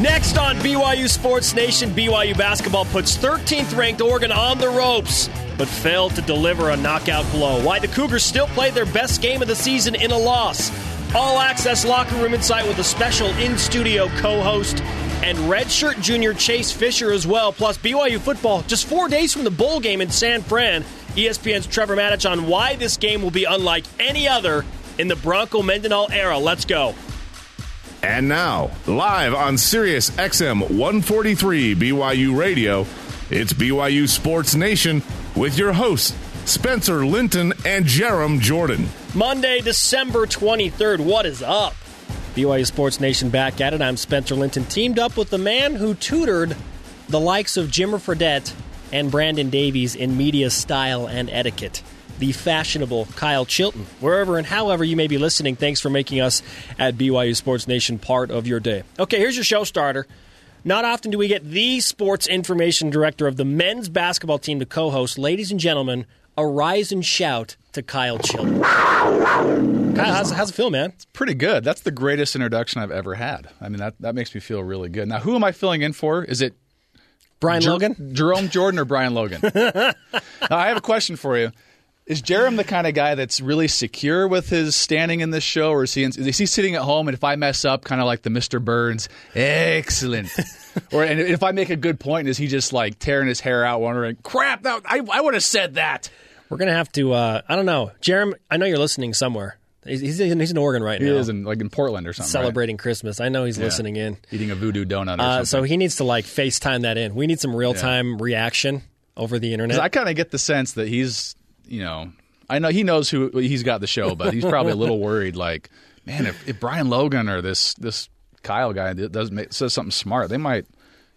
Next on BYU Sports Nation, BYU basketball puts 13th ranked Oregon on the ropes, but failed to deliver a knockout blow. Why the Cougars still played their best game of the season in a loss. All access locker room insight with a special in studio co host and redshirt junior Chase Fisher as well. Plus, BYU football just four days from the bowl game in San Fran. ESPN's Trevor Matich on why this game will be unlike any other in the Bronco Mendenhall era. Let's go. And now, live on Sirius XM 143 BYU Radio, it's BYU Sports Nation with your hosts, Spencer Linton and Jarom Jordan. Monday, December 23rd. What is up? BYU Sports Nation back at it. I'm Spencer Linton, teamed up with the man who tutored the likes of Jimmer Fredette and Brandon Davies in media style and etiquette the fashionable Kyle Chilton. Wherever and however you may be listening, thanks for making us at BYU Sports Nation part of your day. Okay, here's your show starter. Not often do we get the sports information director of the men's basketball team to co host. Ladies and gentlemen, a rise and shout to Kyle Chilton. Kyle, how's, how's it feel, man? It's pretty good. That's the greatest introduction I've ever had. I mean, that, that makes me feel really good. Now, who am I filling in for? Is it Brian Jer- Logan? Jerome Jordan or Brian Logan? now, I have a question for you. Is Jarom the kind of guy that's really secure with his standing in this show, or is he is he sitting at home and if I mess up, kind of like the Mr. Burns, excellent, or and if I make a good point, is he just like tearing his hair out, wondering, crap, that, I I would have said that. We're gonna have to. Uh, I don't know, Jarom. I know you're listening somewhere. He's, he's, in, he's in Oregon right he now. He is in like in Portland or something. Celebrating right? Christmas. I know he's yeah. listening in. Eating a voodoo donut. Uh, so he needs to like FaceTime that in. We need some real time yeah. reaction over the internet. I kind of get the sense that he's you know I know he knows who he's got the show, but he's probably a little worried. Like, man, if, if Brian Logan or this this Kyle guy does make, says something smart, they might,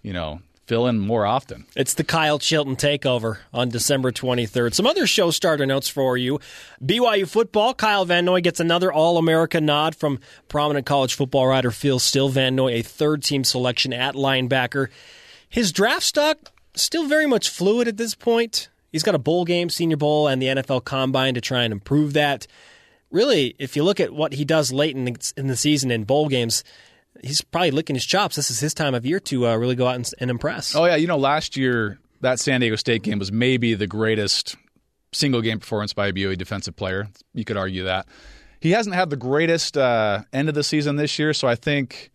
you know, fill in more often. It's the Kyle Chilton takeover on December 23rd. Some other show starter notes for you. BYU football, Kyle Van Noy gets another All America nod from prominent college football writer Phil Steele. Van Noy, a third team selection at linebacker. His draft stock still very much fluid at this point. He's got a bowl game, Senior Bowl, and the NFL Combine to try and improve that. Really, if you look at what he does late in the, in the season in bowl games, he's probably licking his chops. This is his time of year to uh, really go out and, and impress. Oh yeah, you know, last year that San Diego State game was maybe the greatest single game performance by a BYU defensive player. You could argue that he hasn't had the greatest uh, end of the season this year, so I think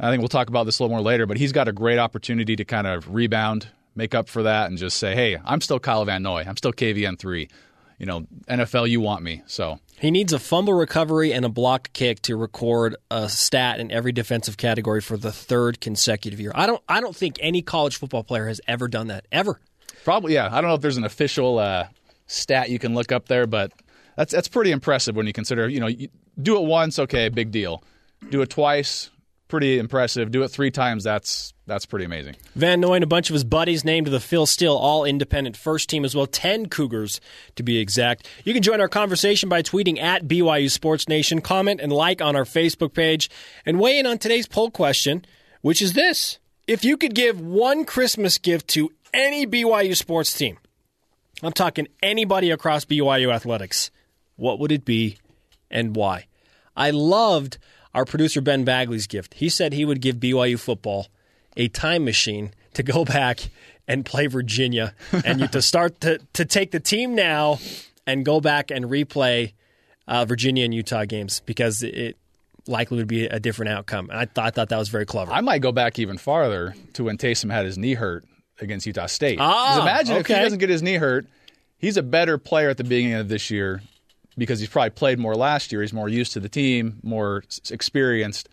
I think we'll talk about this a little more later. But he's got a great opportunity to kind of rebound make up for that and just say, hey, I'm still Kyle Van Noy. I'm still KVN3. You know, NFL, you want me. So he needs a fumble recovery and a blocked kick to record a stat in every defensive category for the third consecutive year. I don't. I don't think any college football player has ever done that ever. Probably, yeah. I don't know if there's an official uh, stat you can look up there, but that's that's pretty impressive when you consider. You know, you do it once, okay, big deal. Do it twice, pretty impressive. Do it three times, that's that's pretty amazing. Van Noy and a bunch of his buddies named to the Phil Steele All Independent First Team as well, 10 Cougars to be exact. You can join our conversation by tweeting at BYU Sports Nation, comment and like on our Facebook page, and weigh in on today's poll question, which is this. If you could give one Christmas gift to any BYU sports team, I'm talking anybody across BYU athletics, what would it be and why? I loved our producer Ben Bagley's gift. He said he would give BYU football a time machine to go back and play Virginia and you to start to, to take the team now and go back and replay uh, Virginia and Utah games because it likely would be a different outcome. And I, th- I thought that was very clever. I might go back even farther to when Taysom had his knee hurt against Utah State. Ah, imagine okay. if he doesn't get his knee hurt, he's a better player at the beginning of this year because he's probably played more last year. He's more used to the team, more experienced.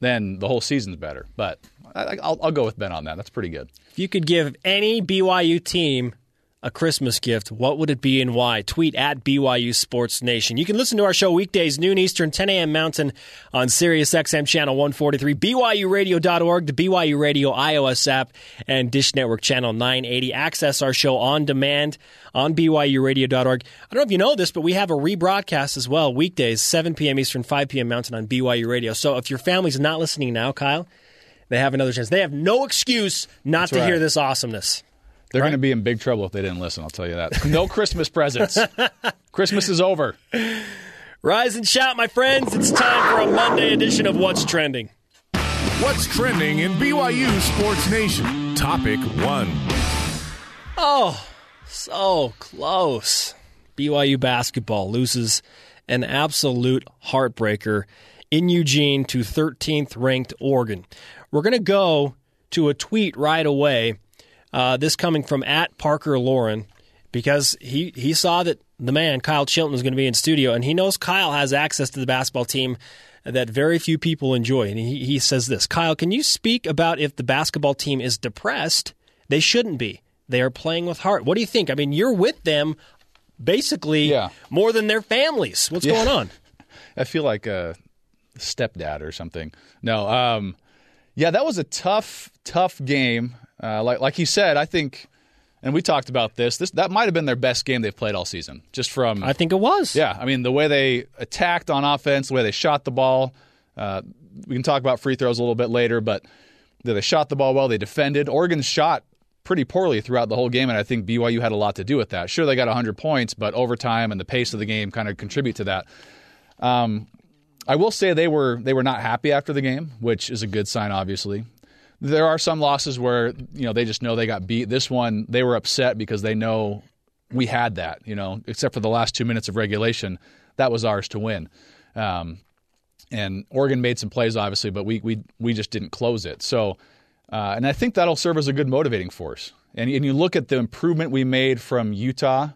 Then the whole season's better. But I, will go with Ben on that. That's pretty good. If you could give any BYU team a Christmas gift, what would it be and why? Tweet at BYU Sports Nation. You can listen to our show weekdays, noon Eastern, 10 a.m. Mountain on Sirius XM Channel 143, BYURadio.org, the BYU Radio iOS app, and Dish Network Channel 980. Access our show on demand on BYURadio.org. I don't know if you know this, but we have a rebroadcast as well, weekdays, 7 p.m. Eastern, 5 p.m. Mountain on BYU Radio. So if your family's not listening now, Kyle, they have another chance. They have no excuse not That's to right. hear this awesomeness. They're right? going to be in big trouble if they didn't listen. I'll tell you that. No Christmas presents. Christmas is over. Rise and shout, my friends. It's time for a Monday edition of What's Trending. What's trending in BYU Sports Nation? Topic one. Oh, so close. BYU basketball loses an absolute heartbreaker in Eugene to 13th ranked Oregon. We're going to go to a tweet right away. Uh, this coming from at Parker Lauren because he, he saw that the man, Kyle Chilton, was going to be in studio, and he knows Kyle has access to the basketball team that very few people enjoy. And he, he says this Kyle, can you speak about if the basketball team is depressed? They shouldn't be. They are playing with heart. What do you think? I mean, you're with them basically Yeah. more than their families. What's Yeah. going on? I feel like a stepdad or something. No, um, yeah, that was a tough, tough game. Uh, like like you said, I think, and we talked about this. This that might have been their best game they've played all season. Just from I think it was. yeah, I mean the way they attacked on offense, the way they shot the ball. Uh, we can talk about free throws a little bit later, but they shot the ball well. They defended. Oregon shot pretty poorly throughout the whole game, and I think BYU had a lot to do with that. Sure, they got 100 points, but overtime and the pace of the game kind of contribute to that. Um, I will say they were they were not happy after the game, which is a good sign, obviously. There are some losses where you know they just know they got beat. This one they were upset because they know we had that. You know, except for the last two minutes of regulation, that was ours to win. Um, and Oregon made some plays, obviously, but we we we just didn't close it. So, uh, and I think that'll serve as a good motivating force. And, and you look at the improvement we made from Utah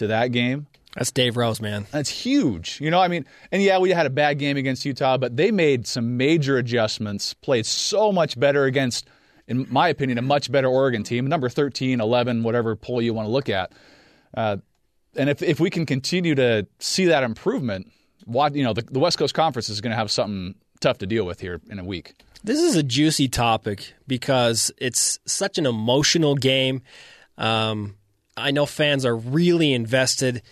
to that game. That's Dave Rose, man. That's huge. You know, I mean, and yeah, we had a bad game against Utah, but they made some major adjustments, played so much better against, in my opinion, a much better Oregon team, number 13, 11, whatever poll you want to look at. Uh, and if, if we can continue to see that improvement, you know, the, the West Coast Conference is going to have something tough to deal with here in a week. This is a juicy topic because it's such an emotional game. Um, I know fans are really invested,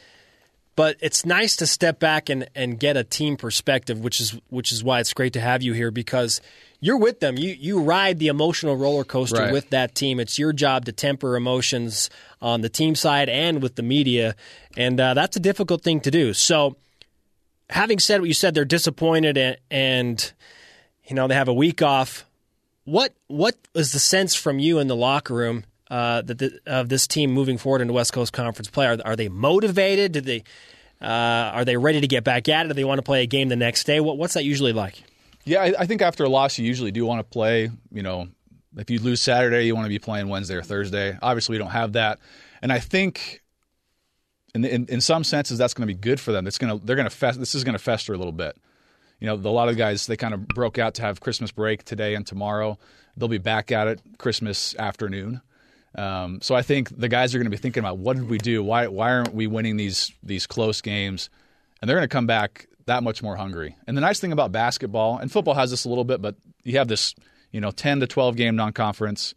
but it's nice to step back and, and get a team perspective, which is which is why it's great to have you here because you're with them. You you ride the emotional roller coaster Right. with that team. It's your job to temper emotions on the team side and with the media, and uh, that's a difficult thing to do. So, having said what you said, they're disappointed and, and you know they have a week off. What what was the sense from you in the locker room uh, that the, of this team moving forward into West Coast Conference play? Are, are they motivated? Did they uh, are they ready to get back at it? Do they want to play a game the next day? What, what's that usually like? Yeah, I, I think after a loss, you usually do want to play. You know, if you lose Saturday, you want to be playing Wednesday or Thursday. Obviously, we don't have that, and I think, in in, in some senses, that's going to be good for them. It's going to they're going to fest, this is going to fester a little bit. You know, a lot of guys they kind of broke out to have Christmas break today and tomorrow. They'll be back at it Christmas afternoon. Um, so I think the guys are going to be thinking about what did we do? Why why aren't we winning these these close games? And they're going to come back that much more hungry. And the nice thing about basketball and football has this a little bit, but you have this you know ten to twelve game non conference,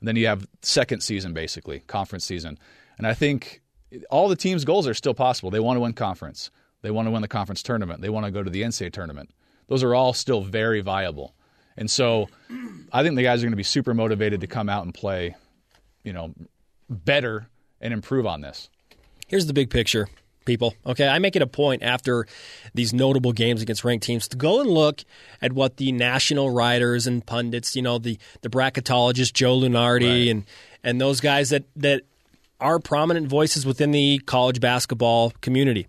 and then you have second season basically conference season. And I think all the teams' goals are still possible. They want to win conference. They want to win the conference tournament. They want to go to the NCAA tournament. Those are all still very viable. And so I think the guys are going to be super motivated to come out and play, you know, better and improve on this. Here's the big picture, people. Okay, I make it a point after these notable games against ranked teams to go and look at what the national writers and pundits, you know, the the bracketologist Joe Lunardi Right. and and those guys that that are prominent voices within the college basketball community.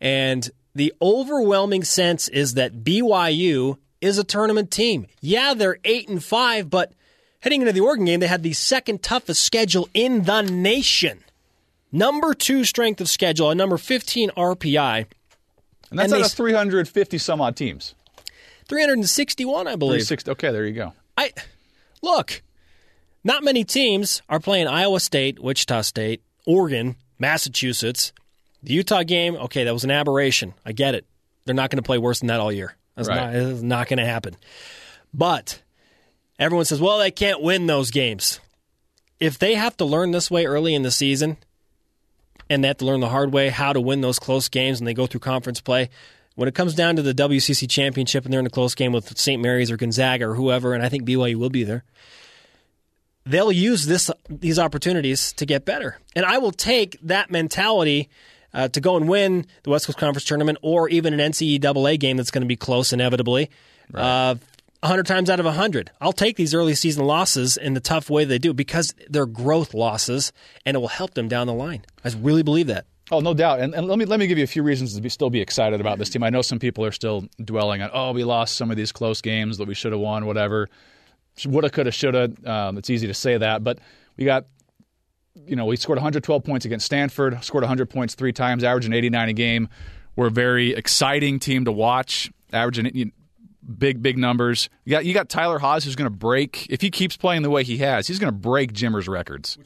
And the overwhelming sense is that BYU is a tournament team. Yeah, they're 8 and 5, but heading into the Oregon game, they had the second toughest schedule in the nation number two strength of schedule, and number 15 RPI, And that's And out of 350 some odd teams. 361, I believe. 360. Okay, there you go. I look, not many teams are playing Iowa State, Wichita State, Oregon, Massachusetts. The Utah game, okay, that was an aberration. I get it. They're not going to play worse than that all year. That's Right. not, not going to happen. But everyone says, well, they can't win those games. If they have to learn this way early in the season, and they have to learn the hard way how to win those close games, and they go through conference play. When it comes down to the WCC championship, and they're in a close game with St. Mary's or Gonzaga or whoever, and I think BYU will be there, they'll use this these opportunities to get better. And I will take that mentality uh, to go and win the West Coast Conference tournament or even an NCAA game that's going to be close inevitably. Uh, 100 times out of 100. I'll take these early season losses in the tough way they do because they're growth losses and it will help them down the line. I really believe that. Oh, no doubt. And, and let me let me give you a few reasons to be, still be excited about this team. I know some people are still dwelling on, oh, we lost some of these close games that we should have won, whatever. Woulda, coulda, shoulda. Um, it's easy to say that, but we got, you know, we scored 112 points against Stanford, scored 100 points three times, averaging 89 a game. We're a very exciting team to watch, averaging big, big numbers. You got you got Tyler Haws who's going to break if he keeps playing the way he has. He's going to break Jimmer's records.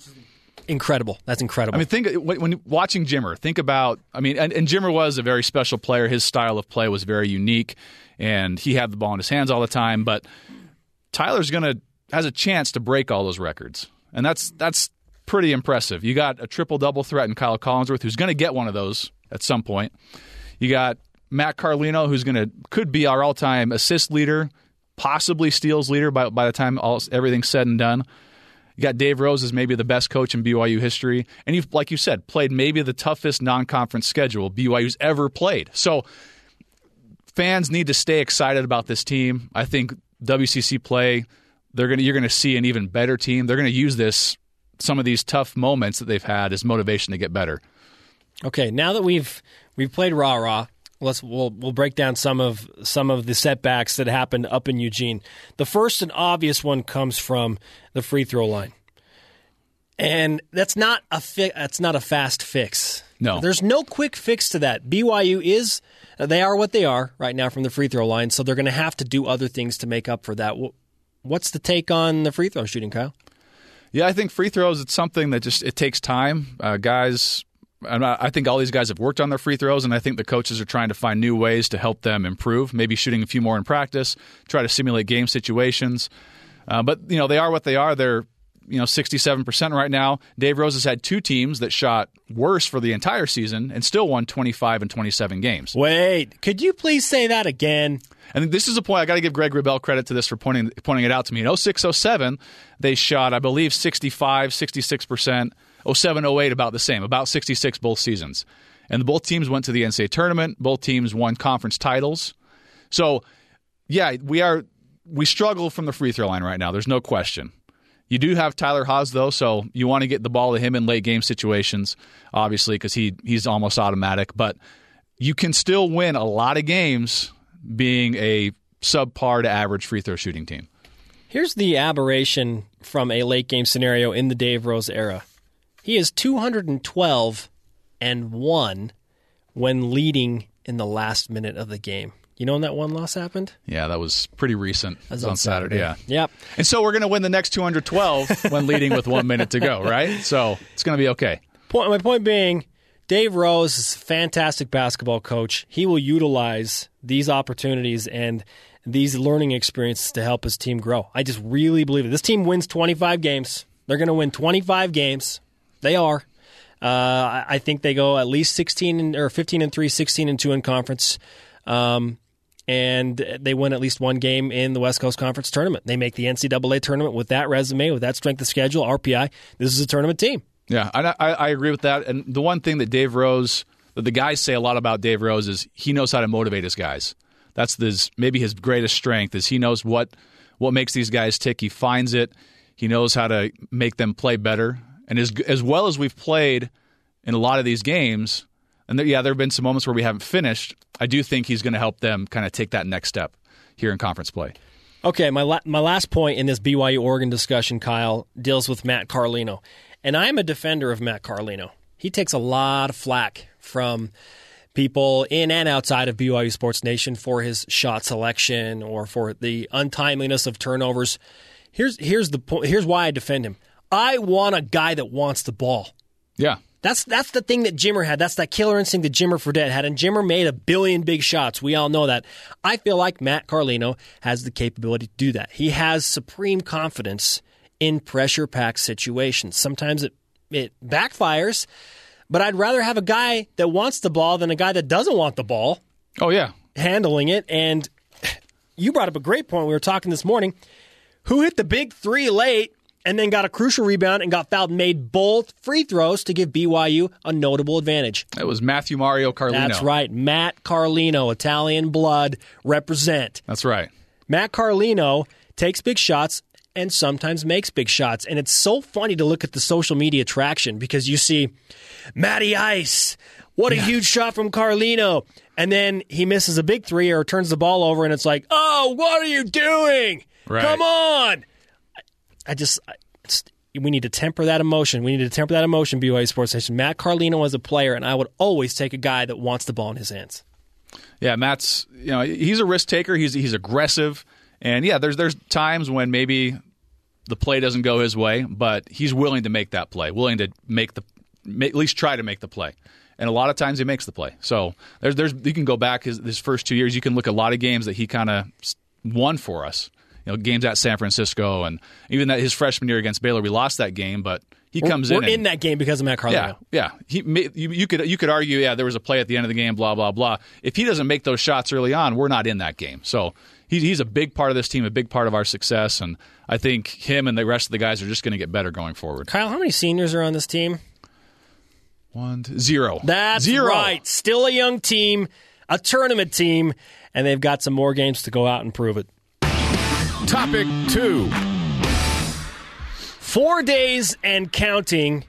Incredible. That's incredible. I mean, think when, watching Jimmer, think about. I mean, and, and Jimmer was a very special player. His style of play was very unique, and he had the ball in his hands all the time. But Tyler's going to has a chance to break all those records, and that's that's pretty impressive. You got a triple double threat in Kyle Collinsworth, who's going to get one of those at some point. You got Matt Carlino, who's going to could be our all time assist leader, possibly steals leader by by the time all everything's said and done. You got Dave Rose as maybe the best coach in BYU history, and you've like you said played maybe the toughest non conference schedule BYU's ever played. So fans need to stay excited about this team. I think WCC play they're gonna you're gonna see an even better team. They're gonna use this some of these tough moments that they've had as motivation to get better. Okay, now that we've we've played rah rah, let's we'll we'll break down some of some of the setbacks that happened up in Eugene. The first and obvious one comes from the free throw line, and that's not a fi- that's not a fast fix. No, there's no quick fix to that. BYU is they are what they are right now from the free throw line, so they're going to have to do other things to make up for that. What's the take on the free throw shooting, Kyle? Yeah, I think free throws. It's something that just it takes time. Uh, guys I think all these guys have worked on their free throws, and I think the coaches are trying to find new ways to help them improve. Maybe shooting a few more in practice, try to simulate game situations. Uh, but you know they are what they are. They're you know 67% right now. Dave Rose has had two teams that shot worse for the entire season and still won 25 and 27 games. Wait, could you please say that again? And this is a point I got to give Greg Wrubell credit to this for pointing pointing it out to me. In 06 07, they shot I believe 65 66%. 07 08 about the same, about 66 both seasons. And both teams went to the NCAA tournament. Both teams won conference titles. So, yeah, we are we struggle from the free throw line right now. There's no question. You do have Tyler Haws though, so you want to get the ball to him in late game situations, obviously, because he he's almost automatic. But you can still win a lot of games being a subpar to average free throw shooting team. Here's the aberration from a late game scenario in the Dave Rose era. He is 212 and 1 when leading in the last minute of the game. You know when that one loss happened? Yeah, that was pretty recent. That was on, on Saturday. Saturday. Yeah. Yep. And so we're going to win the next 212 when leading with one minute to go, right? So it's going to be okay. Point, my point being, Dave Rose is a fantastic basketball coach. He will utilize these opportunities and these learning experiences to help his team grow. I just really believe it. This team wins 25 games. They're going to win 25 games. They are. Uh, I think they go at least 16 or 15 and 3, 16 and 2 in conference. Um, and they win at least one game in the West Coast Conference tournament. They make the NCAA tournament with that resume, with that strength of schedule, RPI. This is a tournament team. Yeah, I, I agree with that. And the one thing that Dave Rose, that the guys say a lot about Dave Rose is he knows how to motivate his guys. That's his, maybe his greatest strength is he knows what what makes these guys tick. He finds it. He knows how to make them play better. And as as well as we've played in a lot of these games, and there, yeah, there have been some moments where we haven't finished. I do think he's going to help them kind of take that next step here in conference play. Okay, my la- my last point in this BYU Oregon discussion, Kyle, deals with Matt Carlino, and I'm a defender of Matt Carlino. He takes a lot of flack from people in and outside of BYU Sports Nation for his shot selection or for the untimeliness of turnovers. Here's here's the point. Here's why I defend him. I want a guy that wants the ball. Yeah. That's that's the thing that Jimmer had. That's that killer instinct that Jimmer Fredette had, and Jimmer made a billion big shots. We all know that. I feel like Matt Carlino has the capability to do that. He has supreme confidence in pressure packed situations. Sometimes it it backfires, but I'd rather have a guy that wants the ball than a guy that doesn't want the ball. Oh yeah, handling it. And you brought up a great point. We were talking this morning. Who hit the big three late and then got a crucial rebound and got fouled, made both free throws to give BYU a notable advantage. It was Matthew Mario Carlino. That's right. Matt Carlino, Italian blood, represent. That's right. Matt Carlino takes big shots and sometimes makes big shots. And it's so funny to look at the social media traction because you see Matty Ice. What a yeah. huge shot from Carlino. And then he misses a big three or turns the ball over, and it's like, oh, what are you doing? Right. Come on. I just, we need to temper that emotion. We need to temper that emotion, BYU Sports Nation. Matt Carlino was a player, and I would always take a guy that wants the ball in his hands. Yeah, Matt's, you know, he's a risk taker. He's, he's aggressive. And yeah, there's there's times when maybe the play doesn't go his way, but he's willing to make that play, willing to make the at least try to make the play. And a lot of times he makes the play. So there's there's you can go back his, his first two years. You can look at a lot of games that he kind of won for us. You know, games at San Francisco, and even that his freshman year against Baylor, we lost that game, but he comes we're, in. We're in that game because of Matt Carlino. Yeah, yeah. He, you, you, could you could argue, yeah, there was a play at the end of the game, blah blah blah. If he doesn't make those shots early on, we're not in that game. So he's, he's a big part of this team, a big part of our success, and I think him and the rest of the guys are just going to get better going forward. Kyle, how many seniors are on this team? One, two, zero. That's zero. right. Still a young team, a tournament team, and they've got some more games to go out and prove it. Topic two. Four days and counting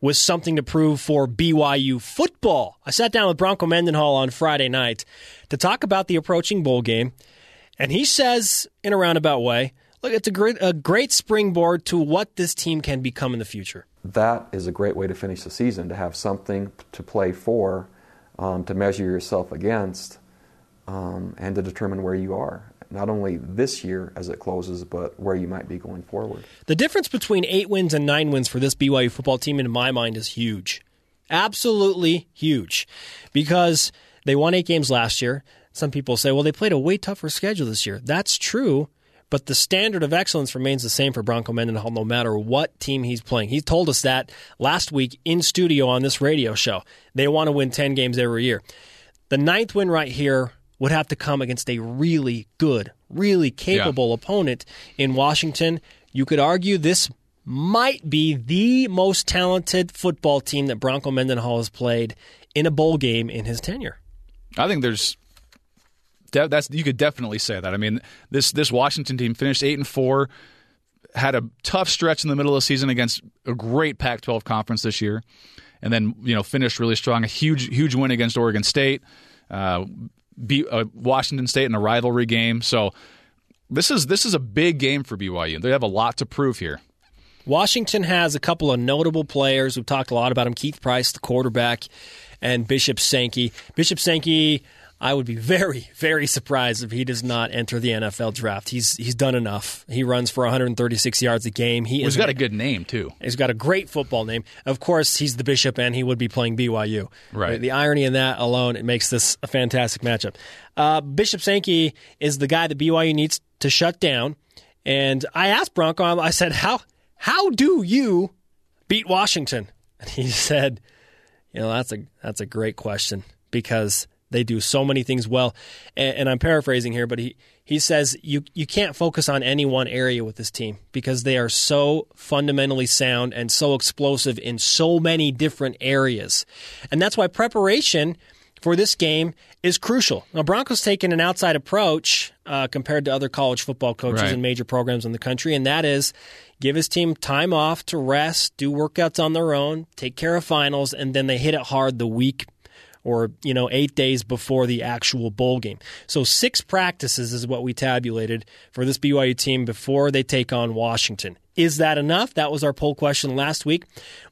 was something to prove for BYU football. I sat down with Bronco Mendenhall on Friday night to talk about the approaching bowl game and he says, in a roundabout way, look, it's a great, a great springboard to what this team can become in the future. That is a great way to finish the season, to have something to play for, um, to measure yourself against, um, and to determine where you are. Not only this year as it closes, but where you might be going forward. The difference between eight wins and nine wins for this BYU football team, in my mind, is huge. Absolutely huge. Because they won eight games last year. Some people say, well, they played a way tougher schedule this year. That's true, but the standard of excellence remains the same for Bronco Mendenhall no matter what team he's playing. He told us that last week in studio on this radio show. They want to win 10 games every year. The ninth win right here would have to come against a really good, really capable yeah. opponent in Washington. You could argue this might be the most talented football team that Bronco Mendenhall has played in a bowl game in his tenure. I think there's that's you could definitely say that. I mean, this this Washington team finished eight and four, had a tough stretch in the middle of the season against a great Pac-12 conference this year, and then you know finished really strong. A huge huge win against Oregon State, uh, beat uh, Washington State in a rivalry game. So this is this is a big game for BYU. They have a lot to prove here. Washington has a couple of notable players. We've talked a lot about him. Keith Price, the quarterback, and Bishop Sankey. Bishop Sankey I would be very, very surprised if he does not enter the NFL draft. He's he's done enough. He runs for 136 yards a game. He well, he's got a good name too. He's got a great football name. Of course, he's the bishop, and he would be playing BYU. Right. The irony in that alone it makes this a fantastic matchup. Uh, bishop Sankey is the guy that BYU needs to shut down. And I asked Bronco, I said, "How how do you beat Washington?" And he said, "You know, that's a that's a great question because." They do so many things well. And, and, I'm paraphrasing here, but he, he says you, you can't focus on any one area with this team because they are so fundamentally sound and so explosive in so many different areas. And that's why preparation for this game is crucial. Now, Broncos taking an outside approach uh, compared to other college football coaches right. and major programs in the country, and that is give his team time off to rest, do workouts on their own, take care of finals, and then they hit it hard the week or you know eight days before the actual bowl game. So six practices is what we tabulated for this BYU team before they take on Washington. Is that enough? That was our poll question last week.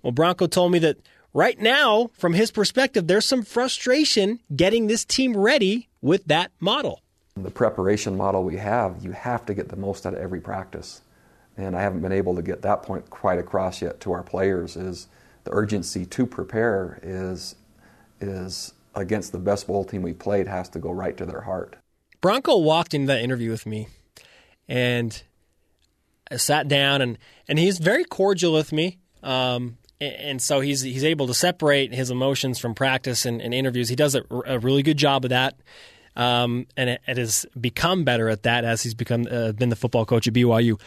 Well, Bronco told me that right now, from his perspective, there's some frustration getting this team ready with that model. The preparation model we have, you have to get the most out of every practice. And I haven't been able to get that point quite across yet to our players is the urgency to prepare is is against the best bowl team we played has to go right to their heart. Bronco walked into that interview with me and I sat down and, and he's very cordial with me. Um, and so he's he's able to separate his emotions from practice and, and interviews. He does a, a, really good job of that, um, and it, it, has become better at that as he's become uh, been the football coach at BYU.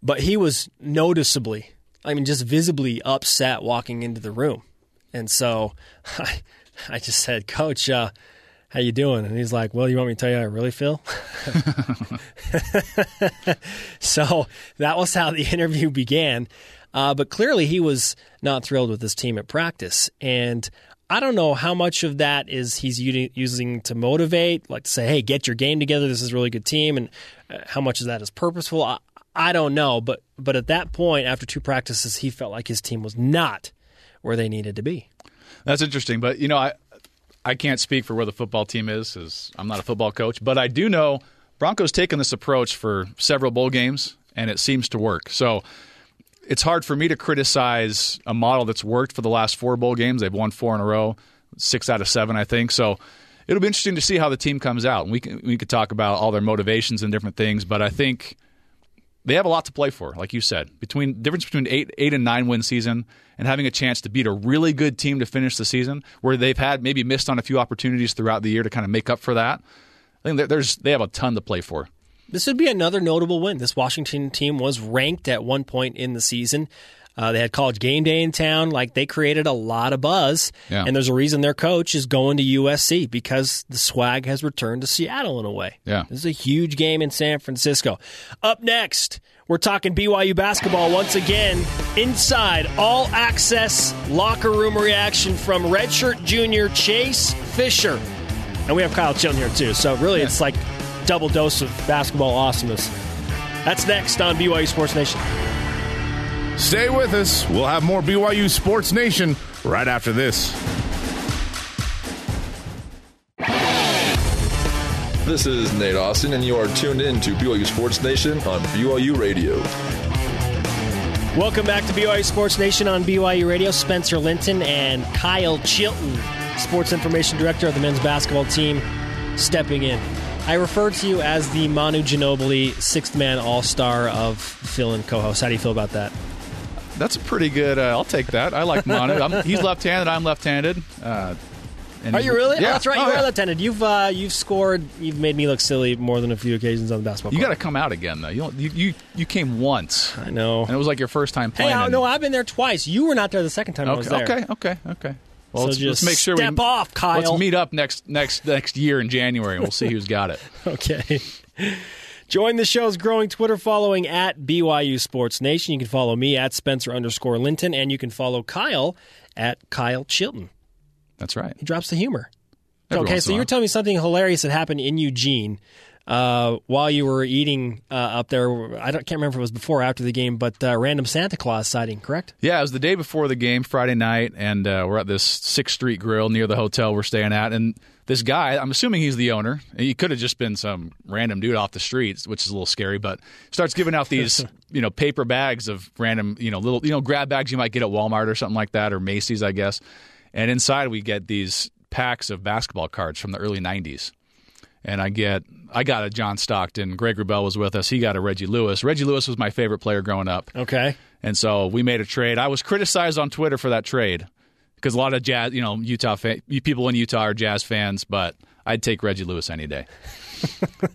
But he was noticeably, I mean, just visibly upset walking into the room, and so I, I just said, Coach, uh, how you doing? And he's like, well, you want me to tell you how I really feel? so that was how the interview began. Uh, but clearly, he was not thrilled with his team at practice. And I don't know how much of that is he's using to motivate, like to say, hey, get your game together. This is a really good team. And uh, how much of that is purposeful. I, I don't know. But, but at that point, after two practices, he felt like his team was not where they needed to be. That's interesting. But, you know, I, I can't speak for where the football team is, as I'm not a football coach, but I do know Broncos taken this approach for several bowl games, and it seems to work. So it's hard for me to criticize a model that's worked for the last four bowl games. They've won four in a row, six out of seven, I think. So it'll be interesting to see how the team comes out. We can we could talk about all their motivations and different things, but I think they have a lot to play for, like you said. Between difference between eight eight and nine win season and having a chance to beat a really good team to finish the season, where they've had maybe missed on a few opportunities throughout the year to kind of make up for that. I think there's they have a ton to play for. This would be another notable win. This Washington team was ranked at one point in the season. Uh, they had college game day in town. Like they created a lot of buzz, yeah. and there's a reason their coach is going to USC because the swag has returned to Seattle in a way. Yeah, this is a huge game in San Francisco. Up next, we're talking BYU basketball once again. Inside, all access locker room reaction from redshirt junior Chase Fisher, and we have Kyle Chilton here too. So really, yeah. it's like double dose of basketball awesomeness. That's next on BYU Sports Nation. Stay with us. We'll have more BYU Sports Nation right after this. This is Nate Austin, and you are tuned in to BYU Sports Nation on BYU Radio. Welcome back to BYU Sports Nation on BYU Radio. Spencer Linton and Kyle Chilton, Sports Information Director of the men's basketball team, stepping in. I refer to you as the Manu Ginobili sixth man all star of Phil and co host. How do you feel about that? That's a pretty good. Uh, I'll take that. I like Manu. I'm, he's left-handed. I'm left-handed. Uh, are you really? Yeah. Oh, that's right. Oh, you yeah. are left-handed. You've uh, you've scored. You've made me look silly more than a few occasions on the basketball. You got to come out again though. You, you you you came once. I know, and it was like your first time playing. Hey, I, no, I've been there twice. You were not there the second time okay, I was there. Okay, okay, okay. Well, so let's, just let's make sure we step we off, Kyle. Let's meet up next next next year in January, and we'll see who's got it. okay. Join the show's growing Twitter following at BYU Sports Nation. You can follow me at Spencer underscore Linton, and you can follow Kyle at Kyle Chilton. That's right. He drops the humor. Every okay, so you were telling me something hilarious that happened in Eugene uh, while you were eating uh, up there. I can't remember if it was before or after the game, but uh, random Santa Claus sighting, correct? Yeah, it was the day before the game, Friday night, and uh, we're at this Sixth Street Grill near the hotel we're staying at, and this guy, I'm assuming he's the owner. He could have just been some random dude off the streets, which is a little scary, but starts giving out these, you know, paper bags of random, you know, little, you know, grab bags you might get at Walmart or something like that, or Macy's, I guess. And inside we get these packs of basketball cards from the early 90s. And I get I got a John Stockton. Greg Wrubell was with us. He got a Reggie Lewis. Reggie Lewis was my favorite player growing up. Okay. And so we made a trade. I was criticized on Twitter for that trade because a lot of jazz, you know, Utah people in Utah are jazz fans, but I'd take Reggie Lewis any day.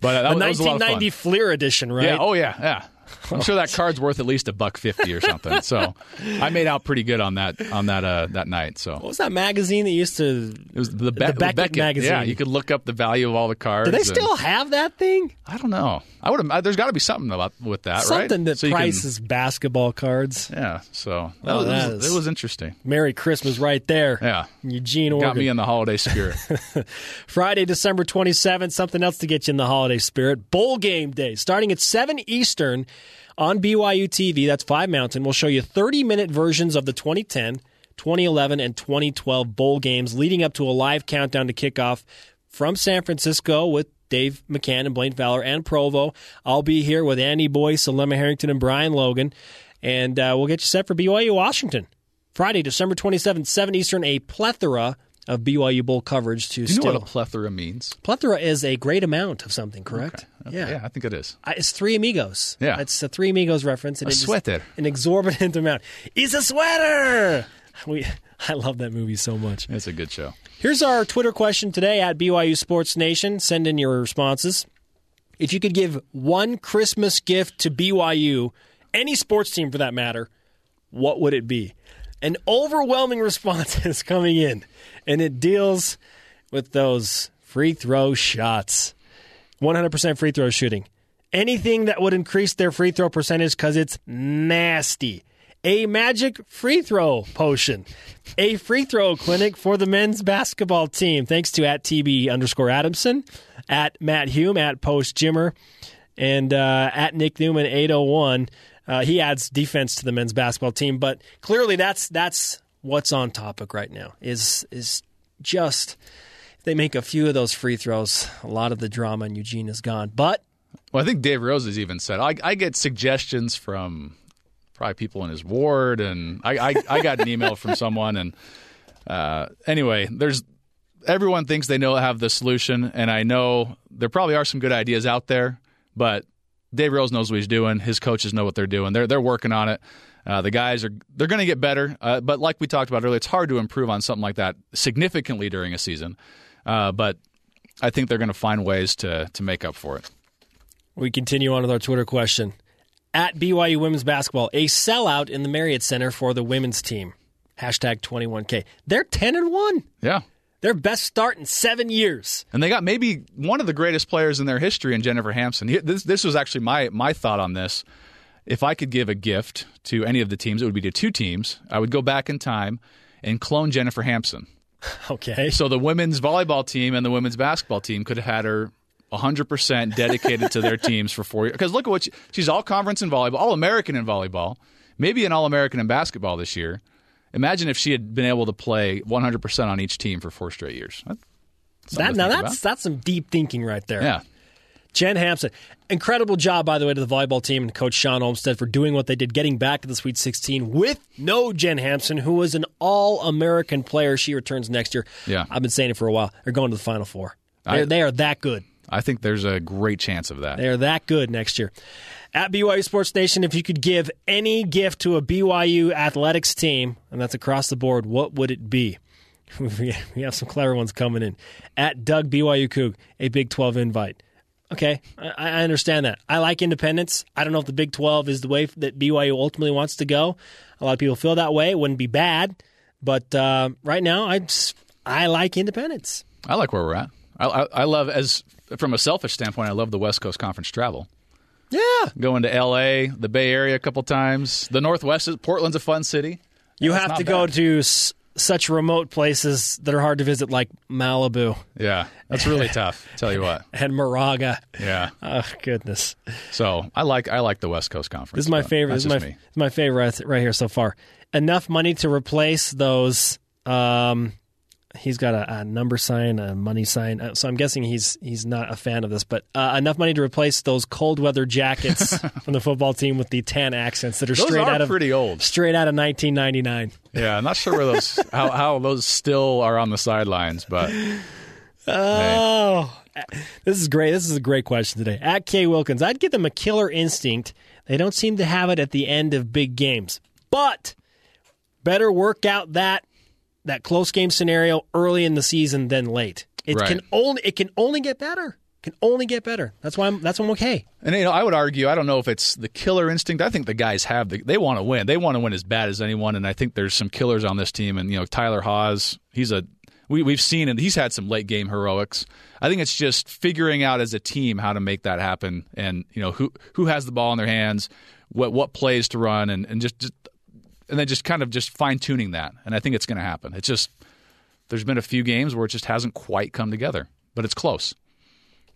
But that, the that 1990 Fleer edition, right? Yeah. Oh yeah. Yeah. I'm sure that card's worth at least a buck fifty or something. So I made out pretty good on that on that uh, that night. So what was that magazine that used to? It was the, Be- the Beckett, Beckett, magazine. Yeah, you could look up the value of all the cards. Do they still have that thing? I don't know. I would. have There's got to be something about with that, something right? Something that so prices can, basketball cards. Yeah. So that, oh, was, that it was interesting. Merry Christmas, right there. Yeah. Eugene, Oregon. Got me in the holiday spirit. Friday, December 27th. Something else to get you in the holiday spirit. Bowl game day, starting at seven Eastern on BYU TV. That's 5 Mountain. We'll show you 30 minute versions of the 2010, 2011, and 2012 bowl games leading up to a live countdown to kickoff from San Francisco with Dave McCann and Blaine Fowler and Provo. I'll be here with Andy Boyce, Alema Harrington, and Brian Logan. And uh, we'll get you set for BYU Washington. Friday, December 27th, 7 Eastern, a plethora of BYU Bowl coverage to Do you still. know what a plethora means? Plethora is a great amount of something, correct? Okay. Okay. Yeah. yeah, I think it is. It's Three Amigos. Yeah. It's a Three Amigos reference. And a sweater. An exorbitant amount. It's a sweater! We, I love that movie so much. It's a good show. Here's our Twitter question today at BYU Sports Nation. Send in your responses. If you could give one Christmas gift to BYU, any sports team for that matter, what would it be? An overwhelming response is coming in, and it deals with those free throw shots. 100% free throw shooting. Anything that would increase their free throw percentage because it's nasty. A magic free throw potion. A free throw clinic for the men's basketball team. Thanks to at TB underscore Adamson, at Matt Hume, at Post Jimmer, and uh, at Nick Newman 801. Uh, he adds defense to the men's basketball team, but clearly that's that's what's on topic right now. Is is just if they make a few of those free throws, a lot of the drama in Eugene is gone. But Well, I think Dave Rose has even said I, I get suggestions from probably people in his ward, and I, I, I got an email from someone, and uh, anyway, there's everyone thinks they know have the solution, and I know there probably are some good ideas out there, but Dave Rose knows what he's doing. His coaches know what they're doing. They're they're working on it. Uh, the guys are they're going to get better, uh, but like we talked about earlier, it's hard to improve on something like that significantly during a season. Uh, but I think they're going to find ways to to make up for it. we continue on with our Twitter question. At BYU women's basketball, a sellout in the Marriott Center for the women's team. Hashtag 21K. They're 10 and 1. Yeah. Their best start in seven years. And they got maybe one of the greatest players in their history in Jennifer Hamson. This, this was actually my, my thought on this. If I could give a gift to any of the teams, it would be to two teams. I would go back in time and clone Jennifer Hamson. Okay. So the women's volleyball team and the women's basketball team could have had her 100% dedicated to their teams for four years. Because look at what she, she's all conference in volleyball, all American in volleyball, maybe an all American in basketball this year. Imagine if she had been able to play 100% on each team for four straight years. That's That, now that's about. that's some deep thinking right there. yeah. Jen Hamson. Incredible job, by the way, to the volleyball team and Coach Shawn Olmstead for doing what they did, getting back to the Sweet 16 with no Jen Hamson, who was an all American player. She returns next year. Yeah. I've been saying it for a while. They're going to the Final Four. I- they are that good. I think there's a great chance of that. They are that good next year. At BYU Sports Nation, if you could give any gift to a BYU athletics team, and that's across the board, what would it be? we have some clever ones coming in. At Doug BYU Coug, a Big 12 invite. Okay, I, understand that. I like independence. I don't know if the Big 12 is the way that BYU ultimately wants to go. A lot of people feel that way. It wouldn't be bad, but uh, right now, I just, I like independence. I like where we're at. I, I, I love, as from a selfish standpoint, I love the West Coast Conference travel. Yeah, Going to L.A., the Bay Area a couple times. The Northwest, is, Portland's a fun city. You That's have to go to s- such remote places that are hard to visit, like Malibu Yeah, that's really tough. Tell you what. and Moraga. Yeah. Oh goodness, So I like I like the West Coast Conference. this is my favorite. This is my, me. my favorite right, right here so far. Enough money to replace those. Um, he's got a, a number sign, a money sign. Uh, So I'm guessing he's he's not a fan of this, but uh, enough money to replace those cold weather jackets from the football team with the tan accents that are Those straight are out of pretty old. straight out of 1999. Yeah, I'm not sure where those how, how those still are on the sidelines, but Oh, this is great. This is a great question today. At K Wilkins, I'd give them a killer instinct. They don't seem to have it at the end of big games, but better work out that that close game scenario early in the season than late. It Right. can only it can only get better. Can only get better. That's why I'm that's why I'm okay. and you know I would argue I don't know if it's the killer instinct. I think the guys have the, they want to win. They want to win as bad as anyone, and I think there's some killers on this team. And you know Tyler Haws. he's a we we've seen and he's had some late game heroics. I think it's just figuring out as a team how to make that happen, and you know who who has the ball in their hands, what what plays to run, and and just, just and then just kind of just fine tuning that. And I think it's going to happen. It's just there's been a few games where it just hasn't quite come together, but it's close.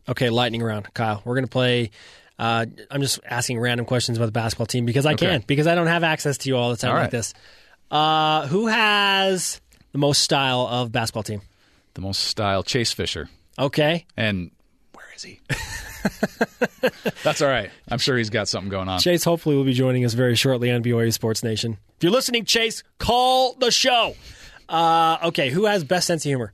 Okay, lightning round, Kyle. We're gonna play. Uh, I'm just asking random questions about the basketball team because I Okay. can because I don't have access to you all the time All like right. this. Uh, who has the most style of basketball team? The most style, Chase Fisher. Okay, And where is he? That's all right. I'm sure he's got something going on. Chase hopefully will be joining us very shortly on BYU Sports Nation. If you're listening, Chase, call the show. Uh, okay, who has best sense of humor?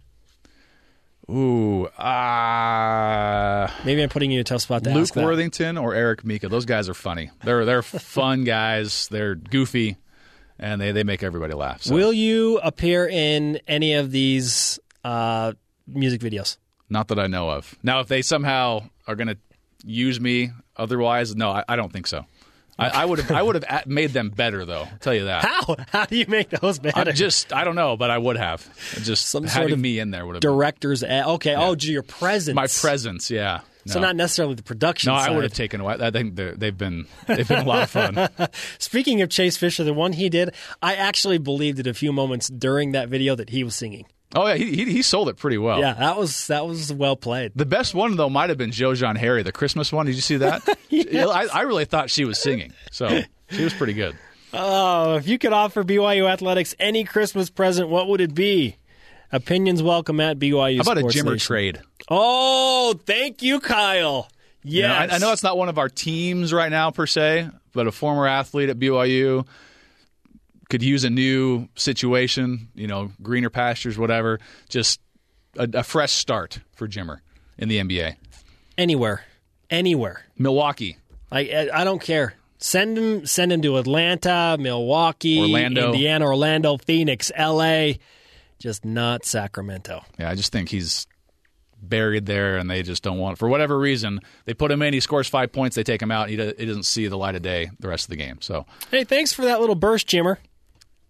Ooh, uh, Maybe I'm putting you in a tough spot to Luke ask that. Worthington or Eric Mika. Those guys are funny. They're they're fun guys. They're goofy, and they, they make everybody laugh. So, Will you appear in any of these uh, music videos? Not that I know of. Now, if they somehow are going to use me otherwise, no, I, I don't think so. I, I would have I would have made them better though. I'll tell you that. How? How do you make those better? I'm just I don't know, but I would have. Just Some having sort of me in there would have been Directors. Okay. Oh, gee, your presence. my presence. Yeah. So not necessarily the production No, side. I would have taken away. I think they've been they've been a lot of fun. Speaking of Chase Fisher, the one he did, I actually believed it a few moments during that video that he was singing. Oh yeah, he he, he sold it pretty well. Yeah, that was that was well played. The best one though might have been Joe John Harry, the Christmas one. Did you see that? I, I really thought she was singing, so she was pretty good. Oh, if you could offer BYU athletics any Christmas present, what would it be? Opinions welcome at BYU. How about a Jimmer Nation. trade? Oh, thank you, Kyle. You know, I, I know it's not one of our teams right now per se, but a former athlete at BYU could use a new situation. You know, greener pastures, whatever. Just a, a fresh start for Jimmer in the NBA. anywhere, anywhere. Milwaukee, I, I don't care. Send him, send him to Atlanta, Milwaukee, Orlando. Indiana, Orlando, Phoenix, L.A. Just not Sacramento. Yeah, I just think he's buried there, and they just don't want. For whatever reason, they put him in. He scores five points. They take him out. He, he doesn't see the light of day the rest of the game. So Hey, thanks for that little burst, Jimmer.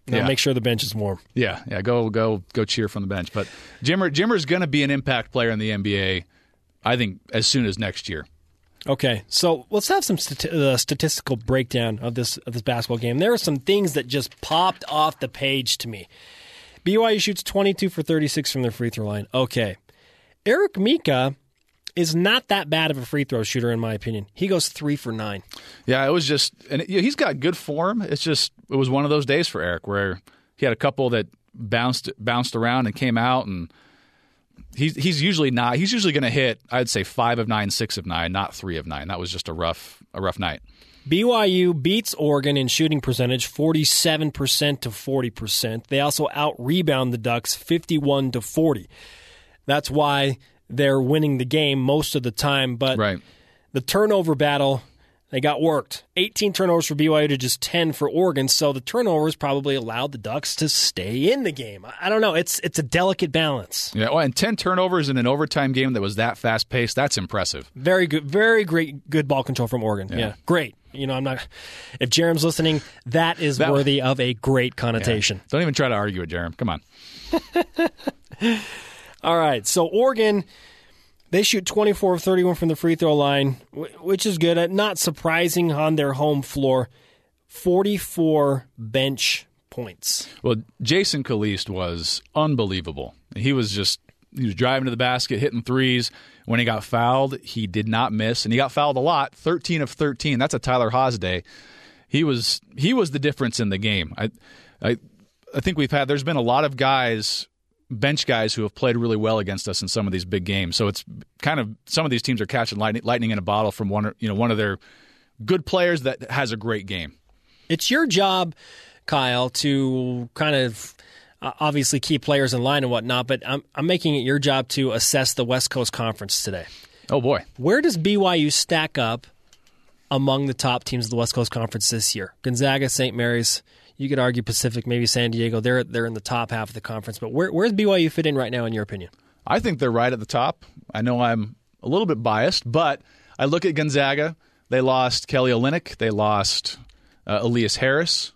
Now Yeah. make sure the bench is warm. yeah, yeah, go go go cheer from the bench. But Jimmer Jimmer's going to be an impact player in the NBA. I think as soon as next year. Okay, so let's have some stati- uh, statistical breakdown of this of this basketball game. There are some things that just popped off the page to me. BYU shoots 22 for 36 from their free throw line. Okay. Eric Mika is not that bad of a free throw shooter, in my opinion. He goes three for nine. Yeah, it was just, and it, he's got good form. It's just, it was one of those days for Eric where he had a couple that bounced bounced around and came out, and he's he's usually not. He's usually going to hit, I'd say five of nine, six of nine, not three of nine. That was just a rough a rough night. BYU beats Oregon in shooting percentage 47% to 40%. They also out rebound the Ducks 51 to 40. That's why they're winning the game most of the time, but Right. the turnover battle they got worked. 18 turnovers for BYU to just 10 for Oregon, so the turnovers probably allowed the Ducks to stay in the game. I don't know, it's it's a delicate balance. Yeah, well, and ten turnovers in an overtime game that was that fast paced. That's impressive. Very good, very great, good ball control from Oregon. Yeah, great. You know, I'm not. If Jarom's listening, that is That- worthy of a great connotation. Don't even try to argue it, Jarom. Come on. All right, so Oregon, they shoot 24 of 31 from the free throw line, which is good. Uh, Not surprising on their home floor. 44 bench points. Well, Jason Calliste was unbelievable. He was just he was driving to the basket, hitting threes. When he got fouled, he did not miss, and he got fouled a lot. Thirteen of thirteen. That's a Tyler Haws day. He was he was the difference in the game. I I I think we've had there's been a lot of guys bench guys who have played really well against us in some of these big games. So it's kind of some of these teams are catching lightning, lightning in a bottle from one you know one of their good players that has a great game. It's your job, Kyle, to kind of uh, obviously keep players in line and whatnot, but I'm, I'm making it your job to assess the West Coast Conference today. Oh boy. Where does BYU stack up among the top teams of the West Coast Conference this year? Gonzaga, St. Mary's. You could argue Pacific, maybe San Diego. They're they're in the top half of the conference, but where where's BYU fit in right now, in your opinion? I think they're right at the top. I know I'm a little bit biased, but I look at Gonzaga. They lost Kelly Olynyk. They lost uh, Elias Harris.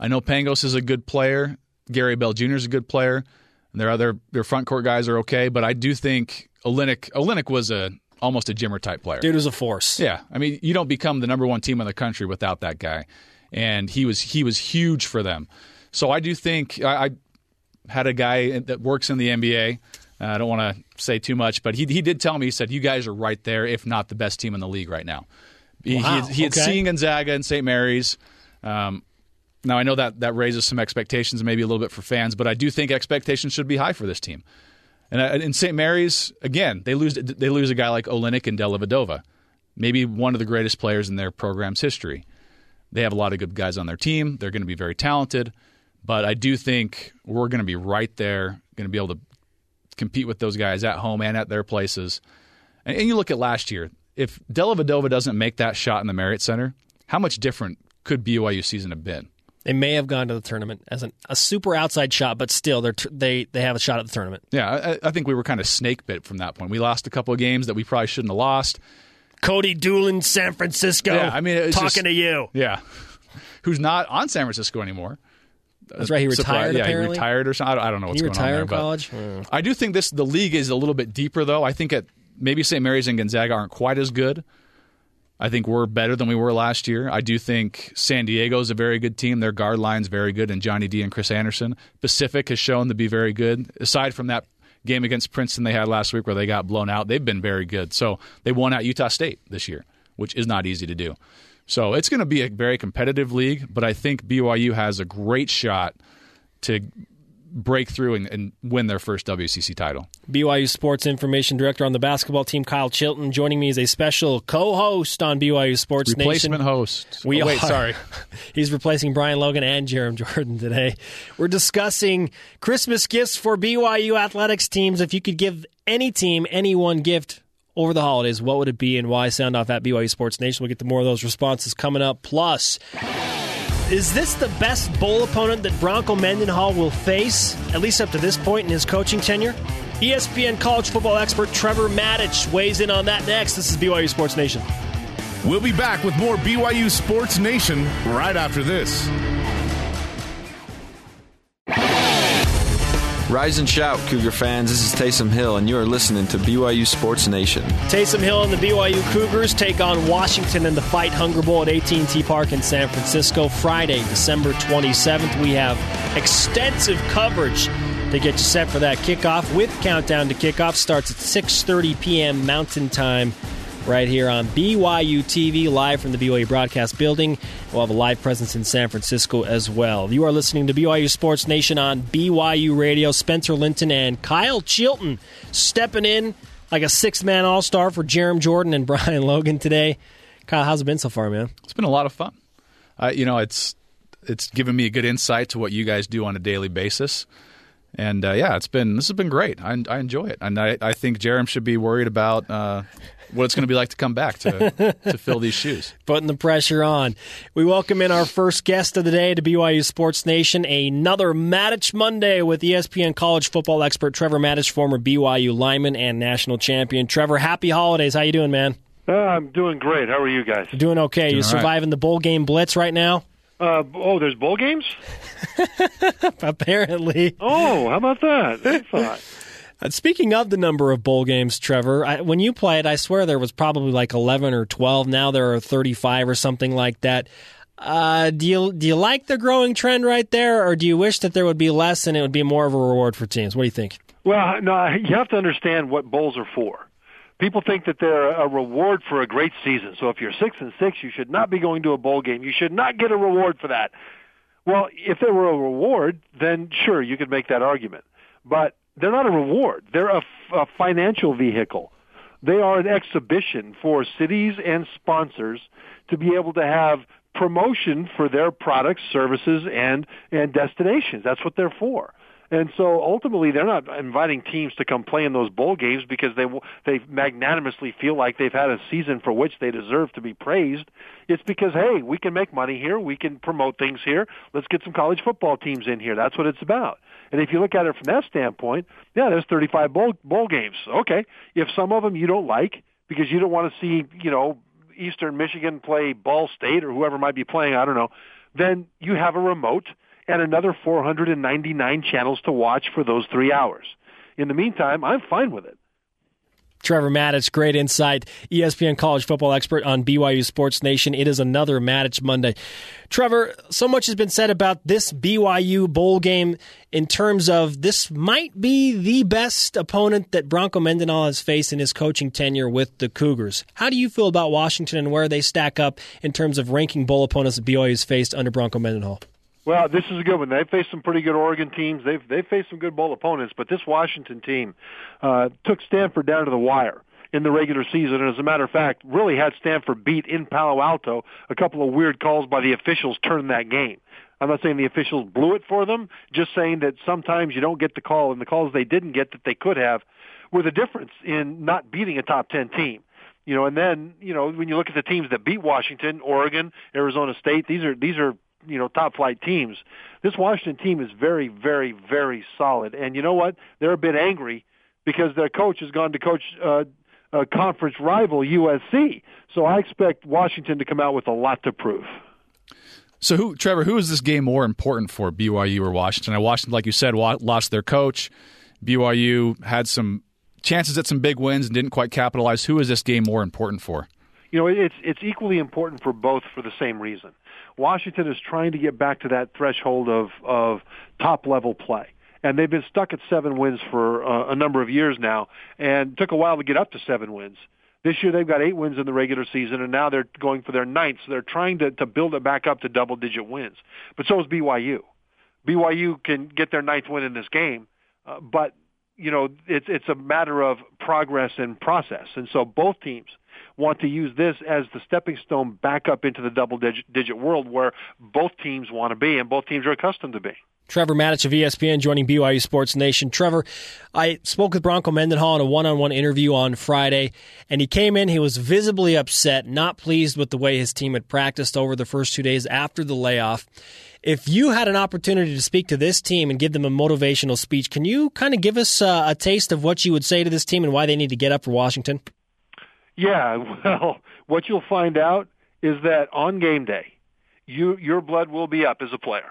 I know Pangos is a good player. Gary Bell Jr. is a good player. And their other their front court guys are okay, but I do think Olynyk Olynyk was a almost a Jimmer type player. Dude was a force. Yeah, I mean, you don't become the number one team in the country without that guy, and he was he was huge for them. So I do think I, I had a guy that works in the NBA. Uh, I don't want to say too much, but he he did tell me he said you guys are right there, if not the best team in the league right now. He, Wow, he had, he had okay. seen Gonzaga and St. Mary's. Um, now I know that that raises some expectations, maybe a little bit for fans, but I do think expectations should be high for this team. And uh, in St. Mary's, again, they lose they lose a guy like Olynyk and Dellavedova, maybe one of the greatest players in their program's history. They have a lot of good guys on their team. They're going to be very talented, but I do think we're going to be right there, going to be able to compete with those guys at home and at their places. And, and you look at last year, if Dellavedova doesn't make that shot in the Marriott Center, how much different could BYU season have been? They may have gone to the tournament as an, a super outside shot, but still, they're t- they they have a shot at the tournament. Yeah, I, I think we were kind of snake bit from that point. We lost a couple of games that we probably shouldn't have lost. Cody Doolin, San Francisco. Yeah, I mean, it's talking just- to you. Yeah, who's not on San Francisco anymore? That's right. He Surprise- retired. Yeah, apparently. he retired or something. I don't- know what's He going on retired there. in but college. Hmm. I do think this the league is a little bit deeper though. I think at maybe St. Mary's and Gonzaga aren't quite as good. I think we're better than we were last year. I do think San Diego is a very good team. Their guard line's very good, and Johnny Dee and Chris Anderson. Pacific has shown to be very good. Aside from that game against Princeton they had last week where they got blown out, they've been very good. So they won out Utah State this year, which is not easy to do. So it's going to be a very competitive league, but I think BYU has a great shot to break through and, and win their first WCC title. BYU Sports Information Director on the basketball team, Kyle Chilton, joining me as a special co-host on BYU Sports Nation. Replacement Nation. host. We oh, wait, are. sorry. He's replacing Brian Logan and Jarom Jordan today. We're discussing Christmas gifts for BYU athletics teams. If you could give any team any one gift over the holidays, what would it be and why? Sound off at BYU Sports Nation. We'll get to more of those responses coming up. Plus, is this the best bowl opponent that Bronco Mendenhall will face, at least up to this point in his coaching tenure? ESPN college football expert Trevor Matich weighs in on that next. This is BYU Sports Nation. We'll be back with more BYU Sports Nation right after this. Rise and shout, Cougar fans. This is Taysom Hill, and you are listening to BYU Sports Nation. Taysom Hill and the BYU Cougars take on Washington in the Fight Hunger Bowl at AT&T Park in San Francisco Friday, December 27th. We have extensive coverage to get you set for that kickoff with countdown to kickoff starts at 6:30 p.m. Mountain Time right here on BYU TV live from the BYU broadcast building. We'll have a live presence in San Francisco as well. You are listening to BYU Sports Nation on BYU Radio. Spencer Linton and Kyle Chilton stepping in like a six-man all-star for Jarom Jordan and Brian Logan today. Kyle, how's it been so far, man? It's been a lot of fun. Uh, you know, it's it's given me a good insight to what you guys do on a daily basis. And uh, yeah, it's been this has been great. I, I enjoy it, and I, I think Jarom should be worried about uh, what it's going to be like to come back to to fill these shoes. putting the pressure on. We welcome in our first guest of the day to BYU Sports Nation, another Matich Monday with ESPN college football expert Trevor Matich, former BYU lineman and national champion. Trevor, happy holidays. How you doing, man? Uh, I'm doing great. How are you guys? Doing okay. you all right. surviving the bowl game blitz right now? Uh, oh, there's bowl games? Apparently. Oh, how about that? I thought. Speaking of the number of bowl games, Trevor, I, when you played, I swear there was probably like 11 or 12. Now there are 35 or something like that. Uh, do you do you like the growing trend right there, or do you wish that there would be less and it would be more of a reward for teams? What do you think? Well, no, you have to understand what bowls are for. People think that they're a reward for a great season. So if you're six and six, you should not be going to a bowl game. You should not get a reward for that. Well, if there were a reward, then sure, you could make that argument. But they're not a reward. They're a, a financial vehicle. They are an exhibition for cities and sponsors to be able to have promotion for their products, services, and and destinations. That's what they're for. And so ultimately, they're not inviting teams to come play in those bowl games because they they magnanimously feel like they've had a season for which they deserve to be praised. It's because hey, we can make money here, we can promote things here. Let's get some college football teams in here. That's what it's about. And if you look at it from that standpoint, yeah, there's 35 bowl bowl games. Okay, if some of them you don't like because you don't want to see, you know, Eastern Michigan play Ball State or whoever might be playing, I don't know, then you have a remote and another 499 channels to watch for those three hours. In the meantime, I'm fine with it. Trevor Matich, great insight. ESPN college football expert on BYU Sports Nation. It is another Matich Monday. Trevor, so much has been said about this BYU bowl game in terms of this might be the best opponent that Bronco Mendenhall has faced in his coaching tenure with the Cougars. How do you feel about Washington and where they stack up in terms of ranking bowl opponents that BYU has faced under Bronco Mendenhall? Well, this is a good one. They've faced some pretty good Oregon teams. They've they've faced some good bowl opponents, but this Washington team uh, took Stanford down to the wire in the regular season, and as a matter of fact, really had Stanford beat in Palo Alto. A couple of weird calls by the officials turned that game. I'm not saying the officials blew it for them, just saying that sometimes you don't get the call, and the calls they didn't get that they could have were the difference in not beating a top 10 team. You know, and then, you know, when you look at the teams that beat Washington, Oregon, Arizona State, these are these are you know top flight teams. This Washington team is very, very, very solid. And you know what? They're a bit angry because their coach has gone to coach uh, uh, conference rival USC. So I expect Washington to come out with a lot to prove. So, who, Trevor, who is this game more important for, BYU or Washington? I Washington, like you said, lost their coach. BYU had some chances at some big wins and didn't quite capitalize. Who is this game more important for? You know, it's it's equally important for both for the same reason. Washington is trying to get back to that threshold of of top level play. And they've been stuck at seven wins for uh, a number of years now, and took a while to get up to seven wins. This year they've got eight wins in the regular season, and now they're going for their ninth. So they're trying to, to build it back up to double-digit wins. But so is BYU. BYU can get their ninth win in this game, uh, but you know it's it's a matter of progress and process. And so both teams want to use this as the stepping stone back up into the double-digit digit world where both teams want to be and both teams are accustomed to be. Trevor Matich of ESPN joining BYU Sports Nation. Trevor, I spoke with Bronco Mendenhall in a one-on-one interview on Friday, and he came in. He was visibly upset, not pleased with the way his team had practiced over the first two days after the layoff. If you had an opportunity to speak to this team and give them a motivational speech, can you kind of give us uh, a taste of what you would say to this team and why they need to get up for Washington? Yeah, well, what you'll find out is that on game day, you your blood will be up as a player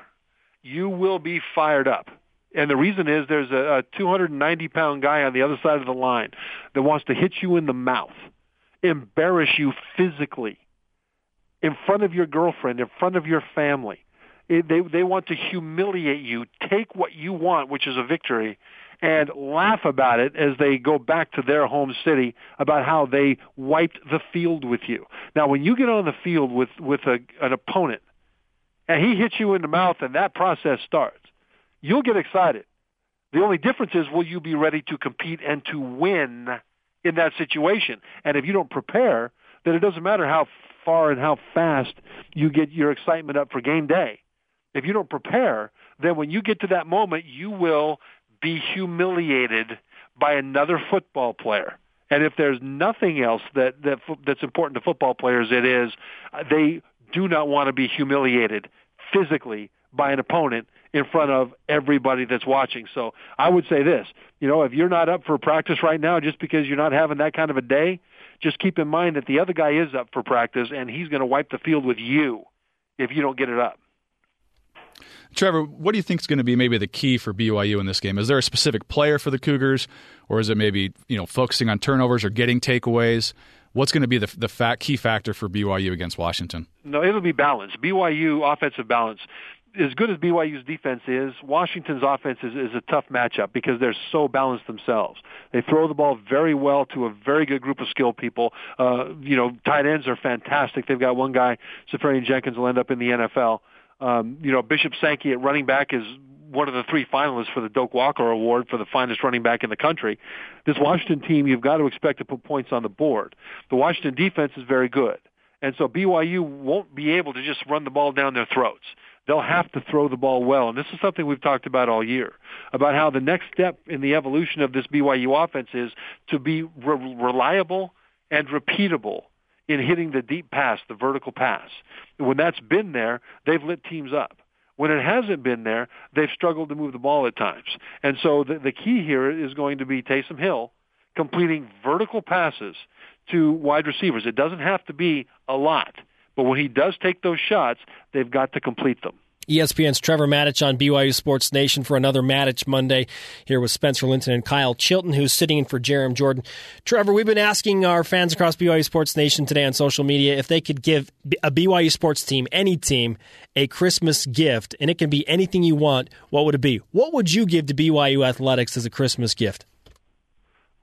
you will be fired up. And the reason is there's a, a 290 pound guy on the other side of the line that wants to hit you in the mouth, embarrass you physically in front of your girlfriend, in front of your family. It, they, they want to humiliate you, take what you want, which is a victory, and laugh about it as they go back to their home city about how they wiped the field with you. Now, when you get on the field with, with a, an opponent and he hits you in the mouth and that process starts, you'll get excited. The only difference is will you be ready to compete and to win in that situation? And if you don't prepare, then it doesn't matter how far and how fast you get your excitement up for game day. If you don't prepare, then when you get to that moment, you will be humiliated by another football player. And if there's nothing else that, that that's important to football players, it is uh, they do not want to be humiliated physically by an opponent in front of everybody that's watching. So I would say this, you know, if you're not up for practice right now just because you're not having that kind of a day, just keep in mind that the other guy is up for practice and he's going to wipe the field with you if you don't get it up. Trevor, what do you think is going to be maybe the key for BYU in this game? Is there a specific player for the Cougars, or is it maybe you know focusing on turnovers or getting takeaways? What's going to be the the fact, key factor for BYU against Washington? No, it'll be balance. BYU offensive balance. As good as BYU's defense is, Washington's offense is, is a tough matchup because they're so balanced themselves. They throw the ball very well to a very good group of skilled people. Uh, you know, tight ends are fantastic. They've got one guy, Seferian-Jenkins, will end up in the NFL. Um, you know, Bishop Sankey at running back is one of the three finalists for the Doak Walker Award for the finest running back in the country. This Washington team, you've got to expect to put points on the board. The Washington defense is very good. And so BYU won't be able to just run the ball down their throats. They'll have to throw the ball well. And this is something we've talked about all year, about how the next step in the evolution of this BYU offense is to be re- reliable and repeatable in hitting the deep pass, the vertical pass. When that's been there, they've lit teams up. When it hasn't been there, they've struggled to move the ball at times. And so the, the key here is going to be Taysom Hill completing vertical passes to wide receivers. It doesn't have to be a lot, but when he does take those shots, they've got to complete them. ESPN's Trevor Matich on BYU Sports Nation for another Matich Monday here with Spencer Linton and Kyle Chilton, who's sitting in for Jarom Jordan. Trevor, we've been asking our fans across BYU Sports Nation today on social media if they could give a BYU sports team, any team, a Christmas gift, and it can be anything you want. What would it be? What would you give to BYU Athletics as a Christmas gift?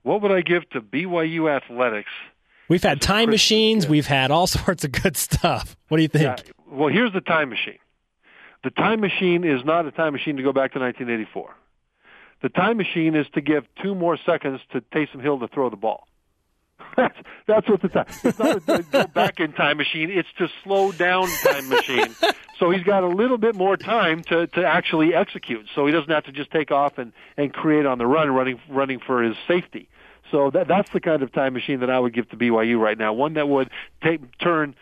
What would I give to BYU Athletics? We've had time machines. Gift? We've had all sorts of good stuff. What do you think? Yeah. Well, here's the time machine. The time machine is not a time machine to go back to 1984. The time machine is to give two more seconds to Taysom Hill to throw the ball. That's what the time. It's not a go back in time machine. It's to slow down time machine. So he's got a little bit more time to to actually execute. So he doesn't have to just take off and and create on the run, running running for his safety. So that that's the kind of time machine that I would give to BYU right now. One that would take turn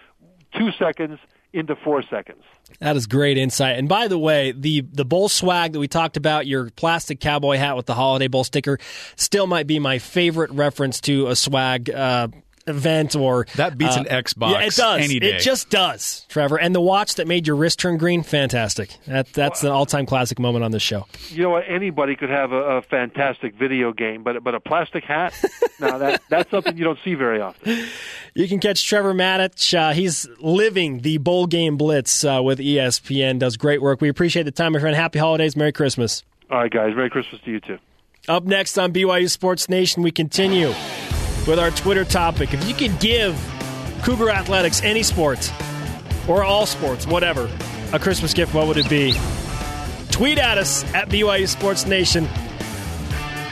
two seconds into four seconds. That is great insight. And by the way, the the bowl swag that we talked about, your plastic cowboy hat with the holiday bowl sticker, still might be my favorite reference to a swag uh, event or That beats uh, an Xbox Yeah, it does. any day. It just does, Trevor. And the watch that made your wrist turn green, fantastic. That that's an all time classic moment on this show. You know what? Anybody could have a, a fantastic video game, but but a plastic hat. now that that's something you don't see very often. You can catch Trevor Matich. Uh, he's living the bowl game blitz uh, with ESPN. Does great work. We appreciate the time, my friend. Happy holidays. Merry Christmas. All right, guys. Merry Christmas to you too. Up next on BYU Sports Nation, we continue with our Twitter topic. If you could give Cougar Athletics any sports or all sports, whatever, a Christmas gift, what would it be? Tweet at us at BYU Sports Nation.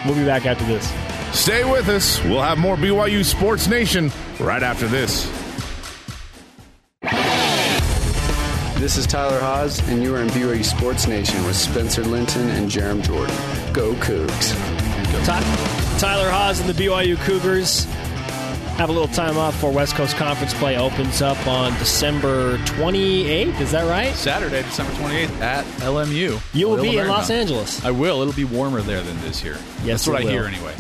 We'll be back after this. Stay with us. We'll have more BYU Sports Nation right after this. This is Tyler Haws, and you are in BYU Sports Nation with Spencer Linton and Jarom Jordan. Go Cougs. Ty- Tyler Haws and the BYU Cougars have a little time off before West Coast Conference play opens up on December 28th. Is that right? Saturday, December 28th at LMU. You will Loyola be in Los Angeles. I will. It'll be warmer there than this here. Yes, That's what I hear anyway.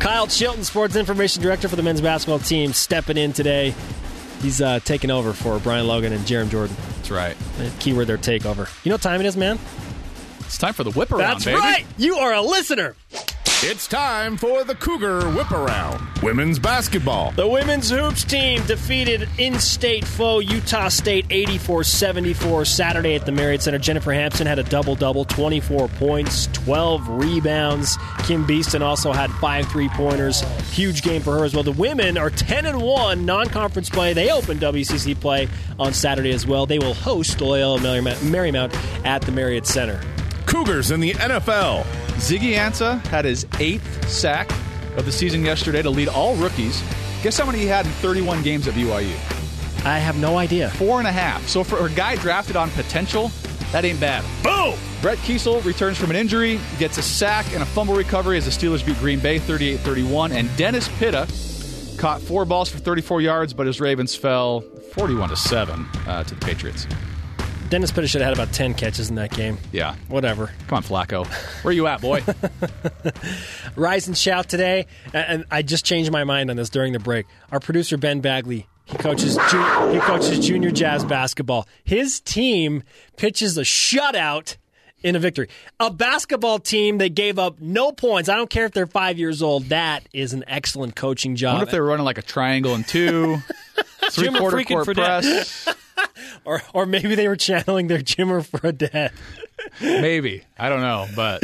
Kyle Chilton, Sports Information Director for the men's basketball team, stepping in today. He's uh, taking over for Brian Logan and Jarom Jordan. That's right. Keyword their takeover. You know what time it is, man? It's time for the whip around, That's baby. right. You are a listener. It's time for the Cougar Whip Around. Women's basketball. The women's hoops team defeated in-state foe Utah State 84-74 Saturday at the Marriott Center. Jennifer Hamson had a double-double, 24 points, 12 rebounds. Kim Beeston also had five three-pointers. Huge game for her as well. The women are 10 and 1 non-conference play. They open WCC play on Saturday as well. They will host Loyola Marymount at the Marriott Center. Cougars in the NFL. Ziggy Ansah had his eighth sack of the season yesterday to lead all rookies. Guess how many he had in 31 games at BYU? I have no idea. Four and a half. So for a guy drafted on potential, that ain't bad. Boom! Brett Keisel returns from an injury, gets a sack and a fumble recovery as the Steelers beat Green Bay 38 31. And Dennis Pitta caught four balls for 34 yards, but his Ravens fell 41 to 7 uh, to the Patriots. Dennis Pitta should have had about 10 catches in that game. Yeah. Whatever. Come on, Flacco. Where are you at, boy? Rise and shout today, and, I just changed my mind on this during the break. Our producer Ben Bagley, he coaches ju- he coaches junior jazz basketball. His team pitches a shutout in a victory. A basketball team that gave up no points. I don't care if they're five years old. That is an excellent coaching I job. wonder if they were running like a triangle and two, three quarter court press. or or maybe they were channeling their Jimmer for a dad. Maybe. I don't know, but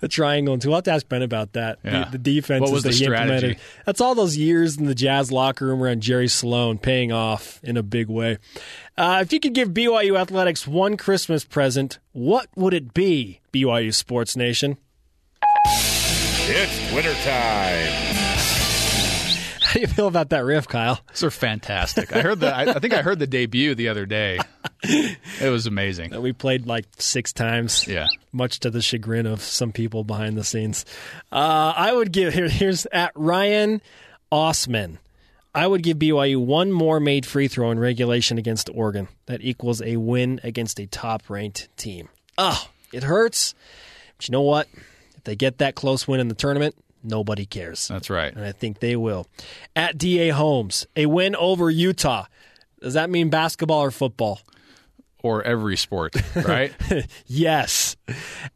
The triangle and two. We'll have to ask Ben about that. Yeah. The, the defense What was that the he strategy? implemented. That's all those years in the Jazz locker room around Jerry Sloan paying off in a big way. Uh, if you could give BYU athletics one Christmas present, what would it be? BYU Sports Nation. It's wintertime. How do you feel about that riff, Kyle? these are fantastic. I heard the. I, I think I heard the debut the other day. It was amazing. That we played like six times. Yeah. Much to the chagrin of some people behind the scenes. Uh, I would give here, here's at Ryan Osman. I would give BYU one more made free throw in regulation against Oregon. That equals a win against a top ranked team. Oh, it hurts. But you know what? If they get that close win in the tournament, nobody cares. That's right. And I think they will. At DA Holmes, a win over Utah. Does that mean basketball or football? Or every sport, right? Yes.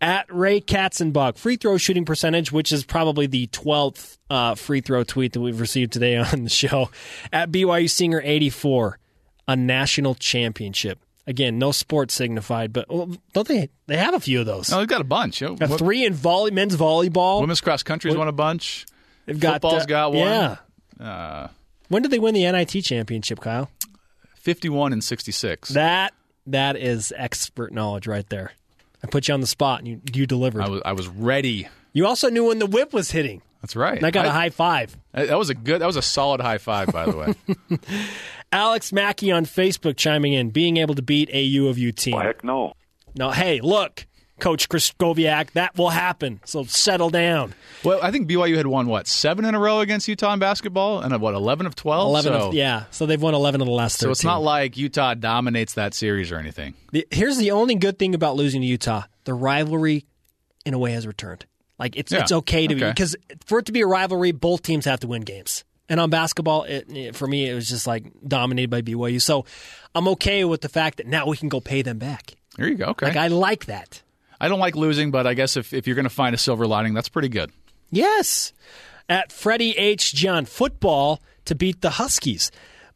At Ray Katzenbach, free throw shooting percentage, which is probably the 12th uh, free throw tweet that we've received today on the show. At BYU Singer 84, a national championship. Again, no sport signified, but well, don't they? They have a few of those. no, they've got a bunch. Got wo- three in volley, men's volleyball. Women's cross country's won a bunch. They've got football's uh, got one. Yeah. Uh, When did they win the NIT championship, Kyle? 51 and 66. That that is expert knowledge right there. I put you on the spot and you you delivered. I was I was ready. you also knew when the whip was hitting. That's right. And I got a a high five. That was a good. That was a solid high five, by the way. Alex Mackey on Facebook chiming in, being able to beat a U of U team. Heck no. No, hey, look, Coach Krystkowiak. That will happen. So settle down. Well, I think BYU had won what seven in a row against Utah in basketball, and what eleven of twelve. 11 so, of, yeah. So they've won 11 of the last 13. So it's not like Utah dominates that series or anything. The- here's the only good thing about losing to Utah: the rivalry, in a way, has returned. Like it's Yeah, it's okay to be because for it to be a rivalry, both teams have to win games. And on basketball, it, it- for me, it was just like dominated by BYU. So I'm okay with the fact that now we can go pay them back. There you go. Okay. Like I like that. I don't like losing, but I guess if, if you're going to find a silver lining, that's pretty good. Yes. At Freddie H. John, football to beat the Huskies.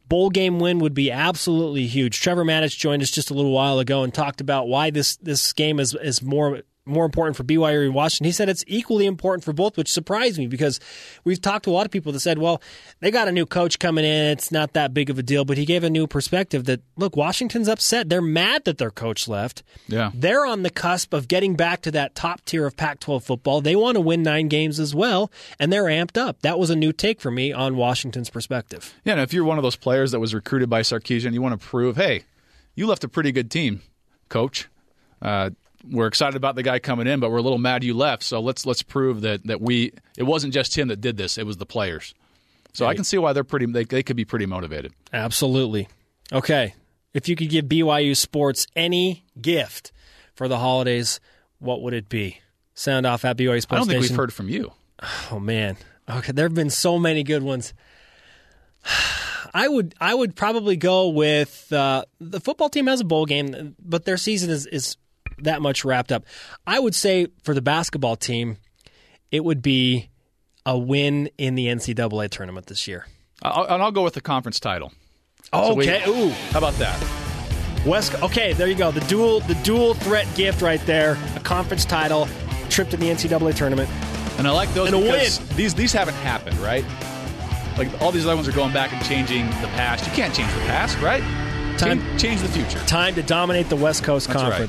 Bowl game win would be absolutely huge. Trevor Matich joined us just a little while ago and talked about why this, this game is, is more more important for BYU and Washington. He said it's equally important for both, which surprised me because we've talked to a lot of people that said, well, they got a new coach coming in. It's not that big of a deal. But he gave a new perspective that, look, Washington's upset. They're mad that their coach left. Yeah. They're on the cusp of getting back to that top tier of Pac 12 football. They want to win nine games as well, and they're amped up. That was a new take for me on Washington's perspective. Yeah, and if you're one of those players that was recruited by Sarkisian, you want to prove, hey, you left a pretty good team, coach. Uh, we're excited about the guy coming in, but we're a little mad you left. So let's let's prove that that we it wasn't just him that did this; it was the players. So I can see why they're pretty. They, they could be pretty motivated. Absolutely. Okay. If you could give BYU Sports any gift for the holidays, what would it be? Sound off at BYU Sports I don't think Nation. we've heard from you. Oh man. Okay, there have been so many good ones. I would I would probably go with uh, the football team has a bowl game, but their season is, is that much wrapped up. I would say for the basketball team, it would be a win in the NCAA tournament this year. I'll, and I'll go with the conference title. So we- Okay, ooh, How about that? West. Okay, there you go. The dual the dual threat gift right there. A conference title, trip to the NCAA tournament. And I like those And a because these these haven't happened, right? Like all these other ones are going back and changing the past. You can't change the past, right? Time- change, change the future. Time to dominate the West Coast That's right.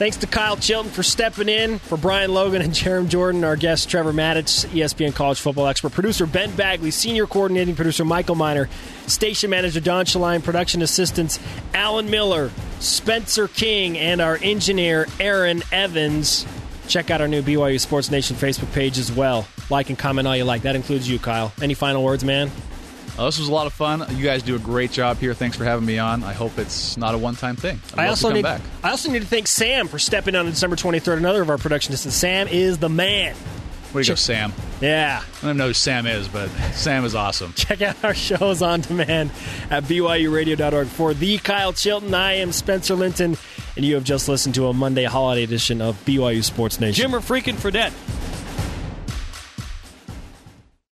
Thanks to Kyle Chilton for stepping in. For Brian Logan and Jarom Jordan, our guest Trevor Matich, ESPN college football expert, producer Ben Bagley, senior coordinating producer Michael Miner, station manager Don Shaline, production assistants Alan Miller, Spencer King, and our engineer Aaron Evans. Check out our new BYU Sports Nation Facebook page as well. Like and comment all you like. That includes you, Kyle. Any final words, man? Uh, this was a lot of fun. You guys do a great job here. Thanks for having me on. I hope it's not a one-time thing. I'd I love also to come need back. I also need to thank Sam for stepping on December 23rd. Another of our production assistants. Sam is the man. Where do you go, Sam? Yeah. I don't know who Sam is, but Sam is awesome. Check out our shows on demand at BYURadio.org. For the Kyle Chilton, I am Spencer Linton, and you have just listened to a Monday holiday edition of BYU Sports Nation. Jimmer freaking Fredette.